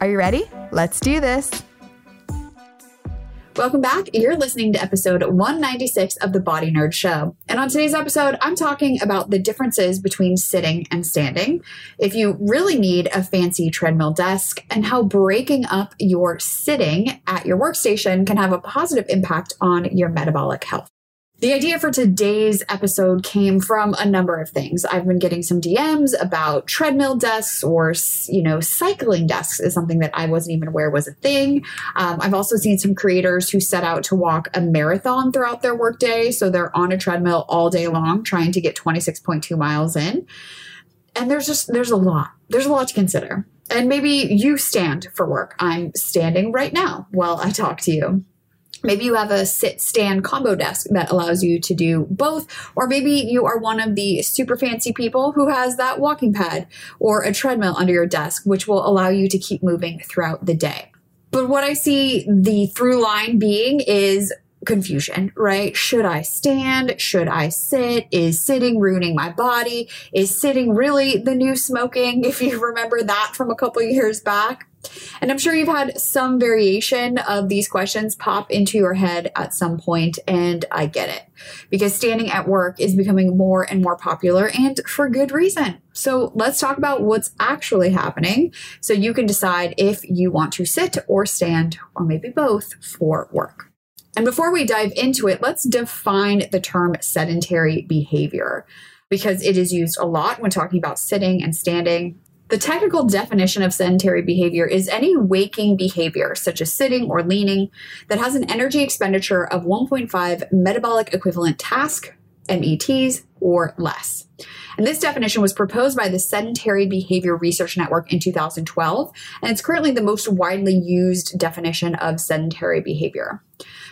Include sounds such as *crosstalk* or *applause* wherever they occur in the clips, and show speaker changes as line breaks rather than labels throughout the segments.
Are you ready? Let's do this. Welcome back. You're listening to episode 196 of the Body Nerd Show. And on today's episode, I'm talking about the differences between sitting and standing, if you really need a fancy treadmill desk, and how breaking up your sitting at your workstation can have a positive impact on your metabolic health. The idea for today's episode came from a number of things. I've been getting some DMs about treadmill desks or, you know, cycling desks is something that I wasn't even aware was a thing. Um, I've also seen some creators who set out to walk a marathon throughout their workday. So they're on a treadmill all day long trying to get 26.2 miles in. And there's just, there's a lot. There's a lot to consider. And maybe you stand for work. I'm standing right now while I talk to you. Maybe you have a sit stand combo desk that allows you to do both, or maybe you are one of the super fancy people who has that walking pad or a treadmill under your desk, which will allow you to keep moving throughout the day. But what I see the through line being is confusion, right? Should I stand? Should I sit? Is sitting ruining my body? Is sitting really the new smoking? *laughs* If you remember that from a couple years back. And I'm sure you've had some variation of these questions pop into your head at some point, and I get it because standing at work is becoming more and more popular and for good reason. So let's talk about what's actually happening so you can decide if you want to sit or stand or maybe both for work. And before we dive into it, let's define the term sedentary behavior because it is used a lot when talking about sitting and standing. The technical definition of sedentary behavior is any waking behavior, such as sitting or leaning, that has an energy expenditure of 1.5 metabolic equivalent task, METs, or less. And this definition was proposed by the Sedentary Behavior Research Network in 2012, and it's currently the most widely used definition of sedentary behavior.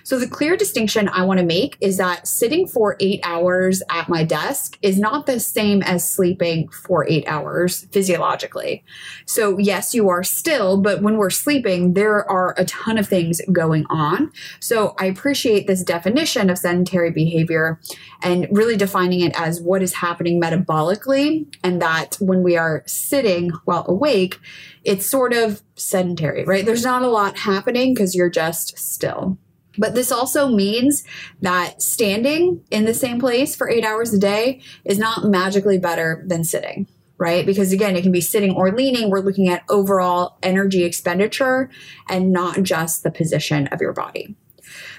So, the clear distinction I want to make is that sitting for eight hours at my desk is not the same as sleeping for eight hours physiologically. So, yes, you are still, but when we're sleeping, there are a ton of things going on. So, I appreciate this definition of sedentary behavior and really defining it as what is happening metabolically, and that when we are sitting while awake, it's sort of sedentary, right? There's not a lot happening because you're just still. But this also means that standing in the same place for eight hours a day is not magically better than sitting, right? Because again, it can be sitting or leaning. We're looking at overall energy expenditure and not just the position of your body.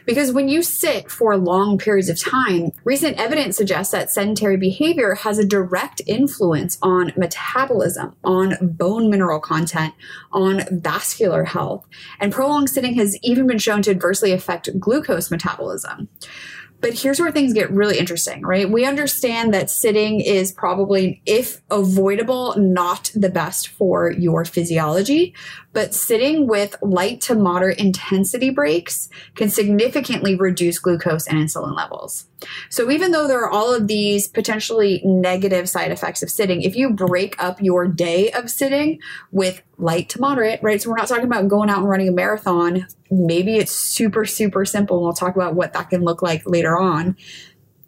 Because when you sit for long periods of time, recent evidence suggests that sedentary behavior has a direct influence on metabolism, on bone mineral content, on vascular health. And prolonged sitting has even been shown to adversely affect glucose metabolism. But here's where things get really interesting, right? We understand that sitting is probably, if avoidable, not the best for your physiology. But sitting with light to moderate intensity breaks can significantly reduce glucose and insulin levels. So, even though there are all of these potentially negative side effects of sitting, if you break up your day of sitting with light to moderate, right? So, we're not talking about going out and running a marathon. Maybe it's super, super simple. And we'll talk about what that can look like later on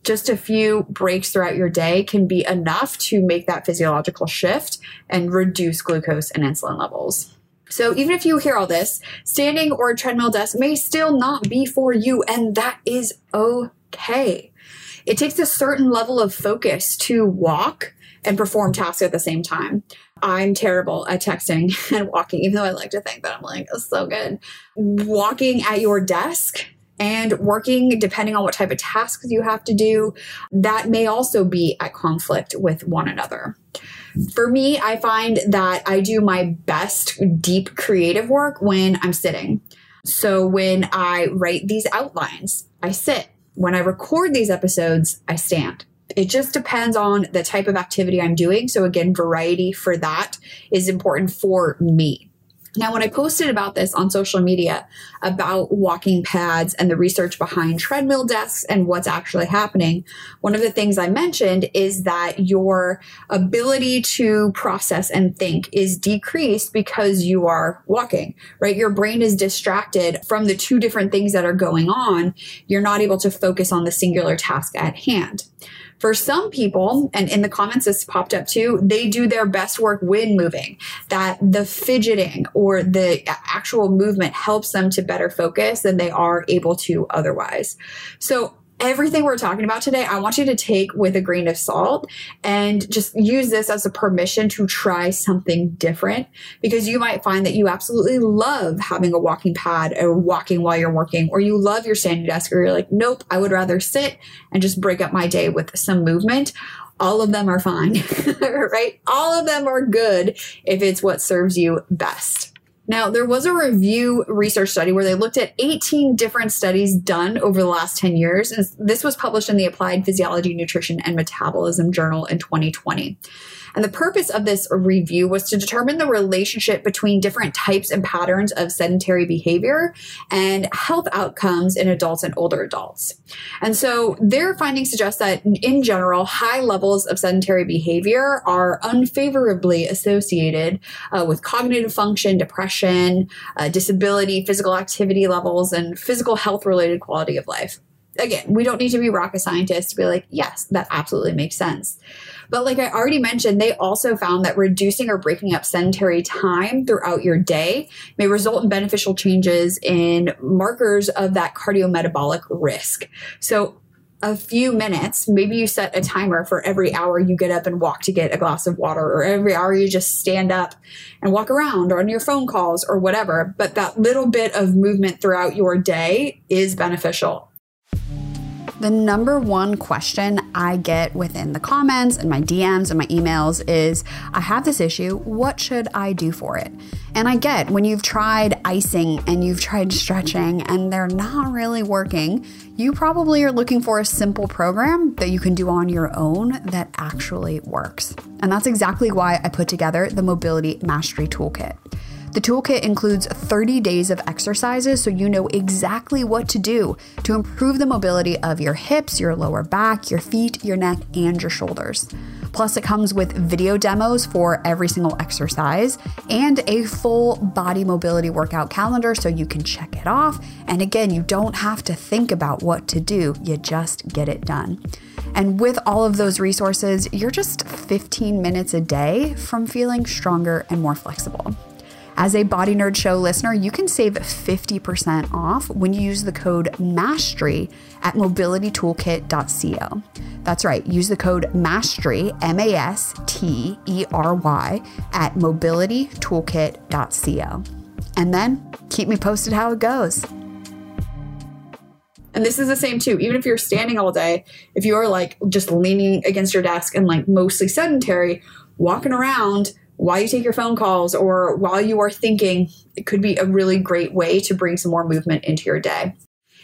just a few breaks throughout your day can be enough to make that physiological shift and reduce glucose and insulin levels. So even if you hear all this, standing or treadmill desk may still not be for you, and that is okay. It takes a certain level of focus to walk and perform tasks at the same time. I'm terrible at texting *laughs* and walking, even though I like to think that I'm like, it's so good. Walking at your desk and working, depending on what type of tasks you have to do, that may also be at conflict with one another. For me, I find that I do my best deep creative work when I'm sitting. So when I write these outlines, I sit. When I record these episodes, I stand. It just depends on the type of activity I'm doing. So again, variety for that is important for me. Now, when I posted about this on social media about walking pads and the research behind treadmill desks and what's actually happening, one of the things I mentioned is that your ability to process and think is decreased because you are walking, right? Your brain is distracted from the two different things that are going on. You're not able to focus on the singular task at hand. For some people, and in the comments this popped up too, they do their best work when moving, that the fidgeting or the actual movement helps them to better focus than they are able to otherwise. So everything we're talking about today, I want you to take with a grain of salt and just use this as a permission to try something different because you might find that you absolutely love having a walking pad or walking while you're working, or you love your standing desk, or you're like, nope, I would rather sit and just break up my day with some movement. All of them are fine, *laughs* right? All of them are good if it's what serves you best. Now, there was a review research study where they looked at 18 different studies done over the last 10 years. And this was published in the Applied Physiology, Nutrition, and Metabolism Journal in 2020. And the purpose of this review was to determine the relationship between different types and patterns of sedentary behavior and health outcomes in adults and older adults. And so their findings suggest that in general, high levels of sedentary behavior are unfavorably associated uh, with cognitive function, depression, uh, disability, physical activity levels, and physical health related quality of life again, we don't need to be rocket scientists to be like, yes, that absolutely makes sense. But like I already mentioned, they also found that reducing or breaking up sedentary time throughout your day may result in beneficial changes in markers of that cardiometabolic risk. So a few minutes, maybe you set a timer for every hour you get up and walk to get a glass of water, or every hour you just stand up and walk around or on your phone calls or whatever. But that little bit of movement throughout your day is beneficial. The number one question I get within the comments and my DMs and my emails is I have this issue. What should I do for it? And I get when you've tried icing and you've tried stretching and they're not really working, you probably are looking for a simple program that you can do on your own that actually works. And that's exactly why I put together the Mobility Mastery Toolkit. The toolkit includes 30 days of exercises so you know exactly what to do to improve the mobility of your hips, your lower back, your feet, your neck, and your shoulders. Plus, it comes with video demos for every single exercise and a full body mobility workout calendar so you can check it off. And again, you don't have to think about what to do, you just get it done. And with all of those resources, you're just 15 minutes a day from feeling stronger and more flexible. As a Body Nerd Show listener, you can save 50% off when you use the code MASTERY at mobilitytoolkit.co. That's right, use the code MASTERY, M A S T E R Y, at mobilitytoolkit.co. And then keep me posted how it goes. And this is the same too. Even if you're standing all day, if you're like just leaning against your desk and like mostly sedentary, walking around, while you take your phone calls or while you are thinking, it could be a really great way to bring some more movement into your day.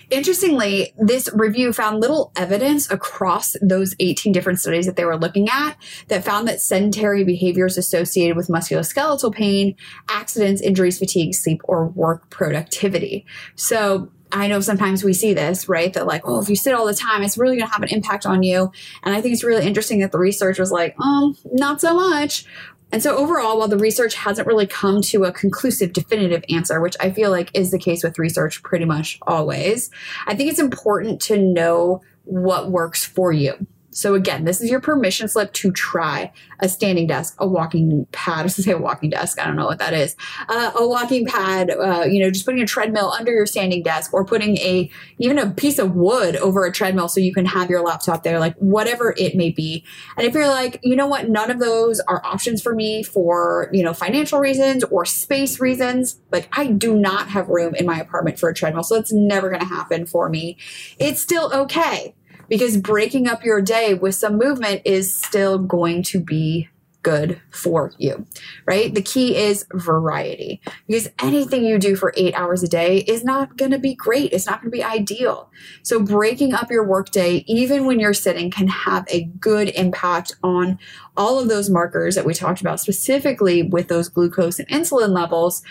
Interestingly, this review found little evidence across those 18 different studies that they were looking at that found that sedentary behaviors associated with musculoskeletal pain, accidents, injuries, fatigue, sleep, or work productivity. So I know sometimes we see this, right? That like, oh, if you sit all the time, it's really going to have an impact on you. And I think it's really interesting that the research was like, um, not so much. And so, overall, while the research hasn't really come to a conclusive, definitive answer, which I feel like is the case with research pretty much always, I think it's important to know what works for you. So again, this is your permission slip to try a standing desk, a walking pad. *laughs* I was say a walking desk. I don't know what that is. Uh, a walking pad. Uh, you know, just putting a treadmill under your standing desk, or putting a even a piece of wood over a treadmill so you can have your laptop there. Like whatever it may be. And if you're like, you know what, none of those are options for me for you know financial reasons or space reasons. Like I do not have room in my apartment for a treadmill, so it's never going to happen for me. It's still okay because breaking up your day with some movement is still going to be good for you, right? The key is variety because anything you do for eight hours a day is not going to be great. It's not going to be ideal. So breaking up your workday, even when you're sitting, can have a good impact on all of those markers that we talked about, specifically with those glucose and insulin levels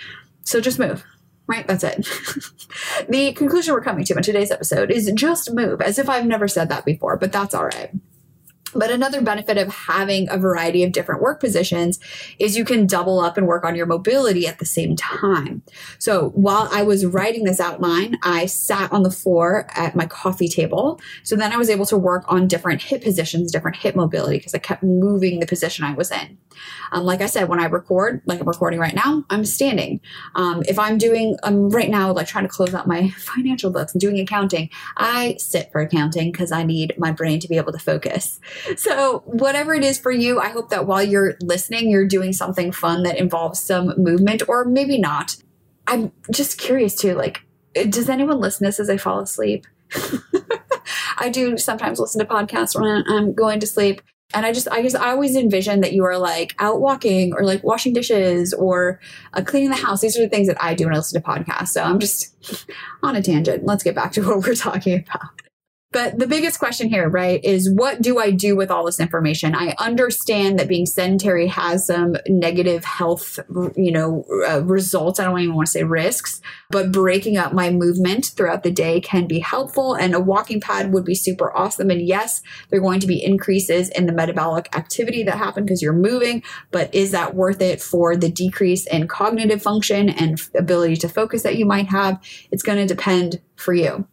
So just move right? That's it. *laughs* the conclusion we're coming to in today's episode is just move, as if I've never said that before, but that's all right. But another benefit of having a variety of different work positions is you can double up and work on your mobility at the same time. So while I was writing this outline, I sat on the floor at my coffee table. So then I was able to work on different hip positions, different hip mobility, because I kept moving the position I was in. Um, like I said, when I record, like I'm recording right now, I'm standing. Um, if I'm doing, I'm right now like trying to close out my *laughs* financial books and doing accounting, I sit for accounting because I need my brain to be able to focus. So, whatever it is for you, I hope that while you're listening, you're doing something fun that involves some movement or maybe not. I'm just curious too, like, does anyone listen to this as I fall asleep? *laughs* I do sometimes listen to podcasts when I'm going to sleep. And I just, I guess I always envision that you are like out walking or like washing dishes or uh, cleaning the house. These are the things that I do when I listen to podcasts. So I'm just *laughs* on a tangent. Let's get back to *laughs* what we're talking about. But the biggest question here, right, is what do I do with all this information? I understand that being sedentary has some negative health, you know, uh, results. I don't even want to say risks, but breaking up my movement throughout the day can be helpful. And a walking pad would be super awesome. And yes, there are going to be increases in the metabolic activity that happen because you're moving, but is that worth it for the decrease in cognitive function and ability to focus that you might have? It's going to depend for you.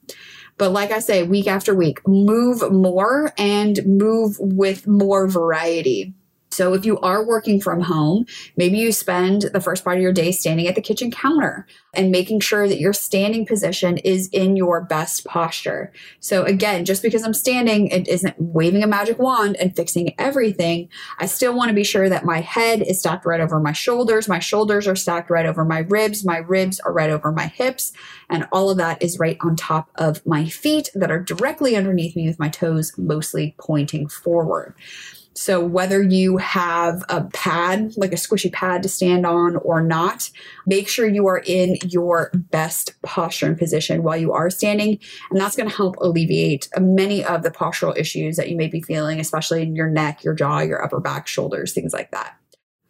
But like I say, week after week, move more and move with more variety. So if you are working from home, maybe you spend the first part of your day standing at the kitchen counter and making sure that your standing position is in your best posture. So again, just because I'm standing, it isn't waving a magic wand and fixing everything. I still want to be sure that my head is stacked right over my shoulders. My shoulders are stacked right over my ribs. My ribs are right over my hips. And all of that is right on top of my feet that are directly underneath me with my toes mostly pointing forward. So whether you have a pad, like a squishy pad to stand on or not, make sure you are in your best posture and position while you are standing. And that's going to help alleviate many of the postural issues that you may be feeling, especially in your neck, your jaw, your upper back, shoulders, things like that.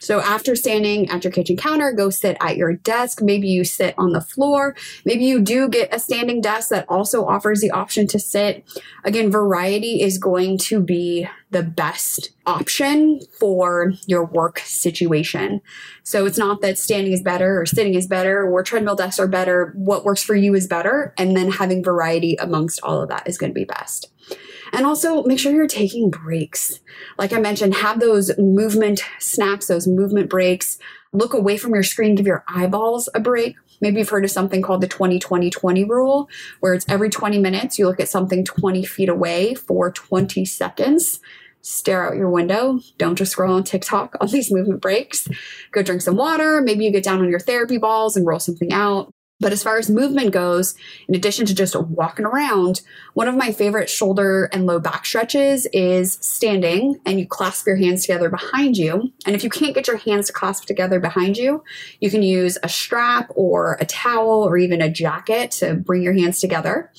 So after standing at your kitchen counter, go sit at your desk. Maybe you sit on the floor. Maybe you do get a standing desk that also offers the option to sit. Again, variety is going to be the best option for your work situation. So it's not that standing is better or sitting is better or treadmill desks are better. What works for you is better. And then having variety amongst all of that is going to be best. And also make sure you're taking breaks. Like I mentioned, have those movement snacks, those movement breaks. Look away from your screen, give your eyeballs a break. Maybe you've heard of something called the 20 20 20 rule, where it's every 20 minutes you look at something 20 feet away for 20 seconds stare out your window. Don't just scroll on TikTok *laughs* on these movement breaks. Go drink some water. Maybe you get down on your therapy balls and roll something out. But as far as movement goes, in addition to just walking around, one of my favorite shoulder and low back stretches is standing and you clasp your hands together behind you. And if you can't get your hands to clasp together behind you, you can use a strap or a towel or even a jacket to bring your hands together.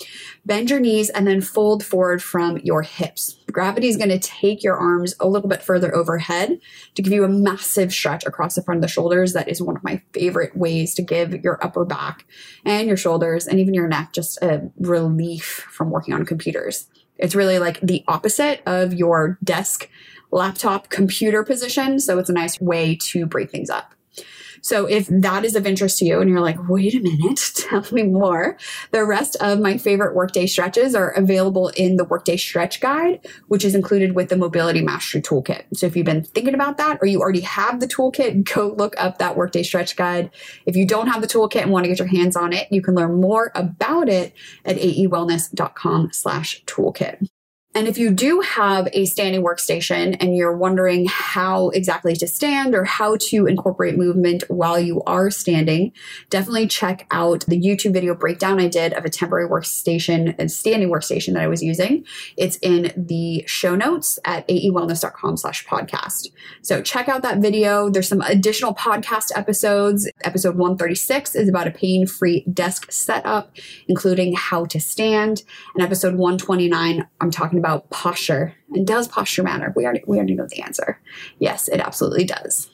Bend your knees and then fold forward from your hips. Gravity is going to take your arms a little bit further overhead to give you a massive stretch across the front of the shoulders. That is one of my favorite ways to give your upper back and your shoulders and even your neck just a relief from working on computers. It's really like the opposite of your desk, laptop, computer position. So it's a nice way to break things up. So if that is of interest to you and you're like, wait a minute, *laughs* tell me more, the rest of my favorite workday stretches are available in the workday stretch guide, which is included with the mobility mastery toolkit. So if you've been thinking about that or you already have the toolkit, *laughs* go look up that workday stretch guide. If you don't have the toolkit and want to get your hands on it, you can learn more about it at aewellness.com slash toolkit. And if you do have a standing workstation and you're wondering how exactly to stand or how to incorporate movement while you are standing, definitely check out the YouTube video breakdown I did of a temporary workstation and standing workstation that I was using. It's in the show notes at aewellness.com slash podcast. So check out that video. There's some additional podcast episodes. Episode 136 is about a pain-free desk setup, including how to stand. And episode 129, I'm talking about posture. And does posture matter? We already we already know the answer. Yes, it absolutely does.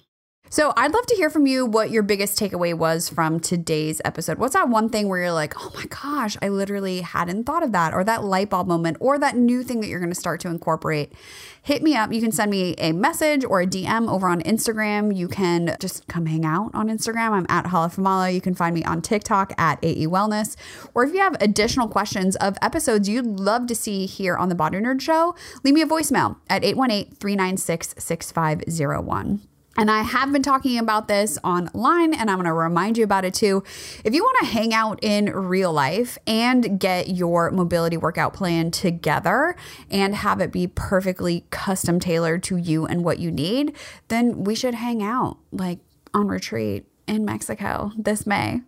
So I'd love to hear from you what your biggest takeaway was from today's episode. What's that one thing where you're like, oh my gosh, I literally hadn't thought of that, or that light bulb moment, or that new thing that you're going to start to incorporate? Hit me up. You can send me a message or a DM over on Instagram. You can just come hang out on Instagram. I'm at Hala Famala. You can find me on TikTok at AE Wellness. Or if you have additional questions of episodes you'd love to see here on the Body Nerd Show, leave me a voicemail at 818 396 6501. And I have been talking about this online, and I'm to remind you about it too. If you want to hang out in real life and get your mobility workout plan together and have it be perfectly custom tailored to you and what you need, then we should hang out like on retreat in Mexico this May.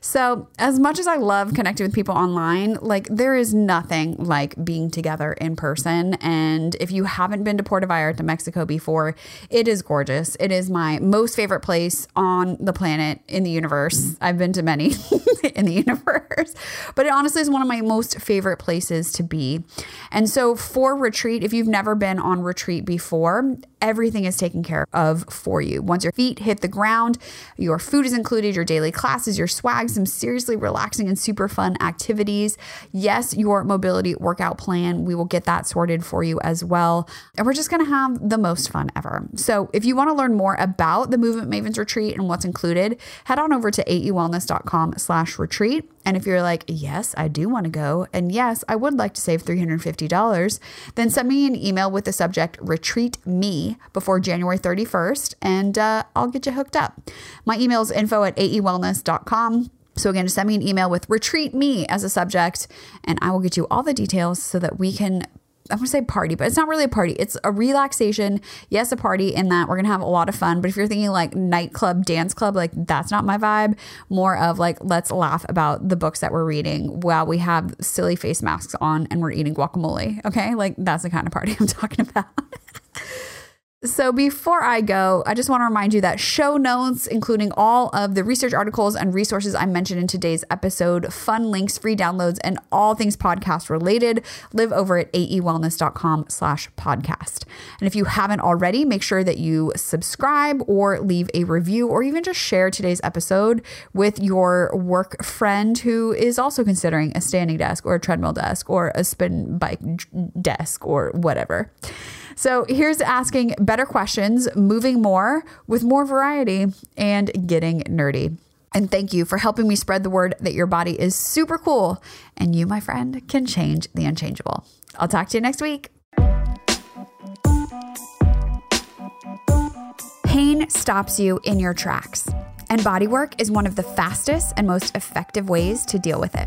So, as much as I love connecting with people online, like there is nothing like being together in person. And if you haven't been to Puerto Vallarta, Mexico before, it is gorgeous. It is my most favorite place on the planet in the universe. I've been to many *laughs* in the universe, but it honestly is one of my most favorite places to be. And so, for retreat, if you've never been on retreat before, everything is taken care of for you. Once your feet hit the ground, your food is included, your daily classes, your swag, some seriously relaxing and super fun activities. Yes, your mobility workout plan, we will get that sorted for you as well. And we're just going to have the most fun ever. So if you want to learn more about the Movement Mavens Retreat and what's included, head on over to aewellness.com slash retreat. And if you're like, yes, I do want to go, and yes, I would like to save $350, then send me an email with the subject retreat me before January 31st, and uh, I'll get you hooked up. My email is info at aewellness.com. So again, send me an email with retreat me as a subject, and I will get you all the details so that we can I want to say party, but it's not really a party. It's a relaxation. Yes, a party in that we're to have a lot of fun. But if you're thinking like nightclub, dance club, like that's not my vibe. More of like, let's laugh about the books that we're reading while we have silly face masks on and we're eating guacamole. Okay. Like that's the kind of party *laughs* I'm talking about. *laughs* So, before I go, I just want to remind you that show notes, including all of the research articles and resources I mentioned in today's episode, fun links, free downloads, and all things podcast related, live over at aewellness.com slash podcast. And if you haven't already, make sure that you subscribe or leave a review or even just share today's episode with your work friend who is also considering a standing desk or a treadmill desk or a spin bike desk or whatever. So here's asking better questions, moving more with more variety, and getting nerdy. And thank you for helping me spread the word that your body is super cool and you, my friend, can change the unchangeable. I'll talk to you next week. Pain stops you in your tracks, and bodywork is one of the fastest and most effective ways to deal with it.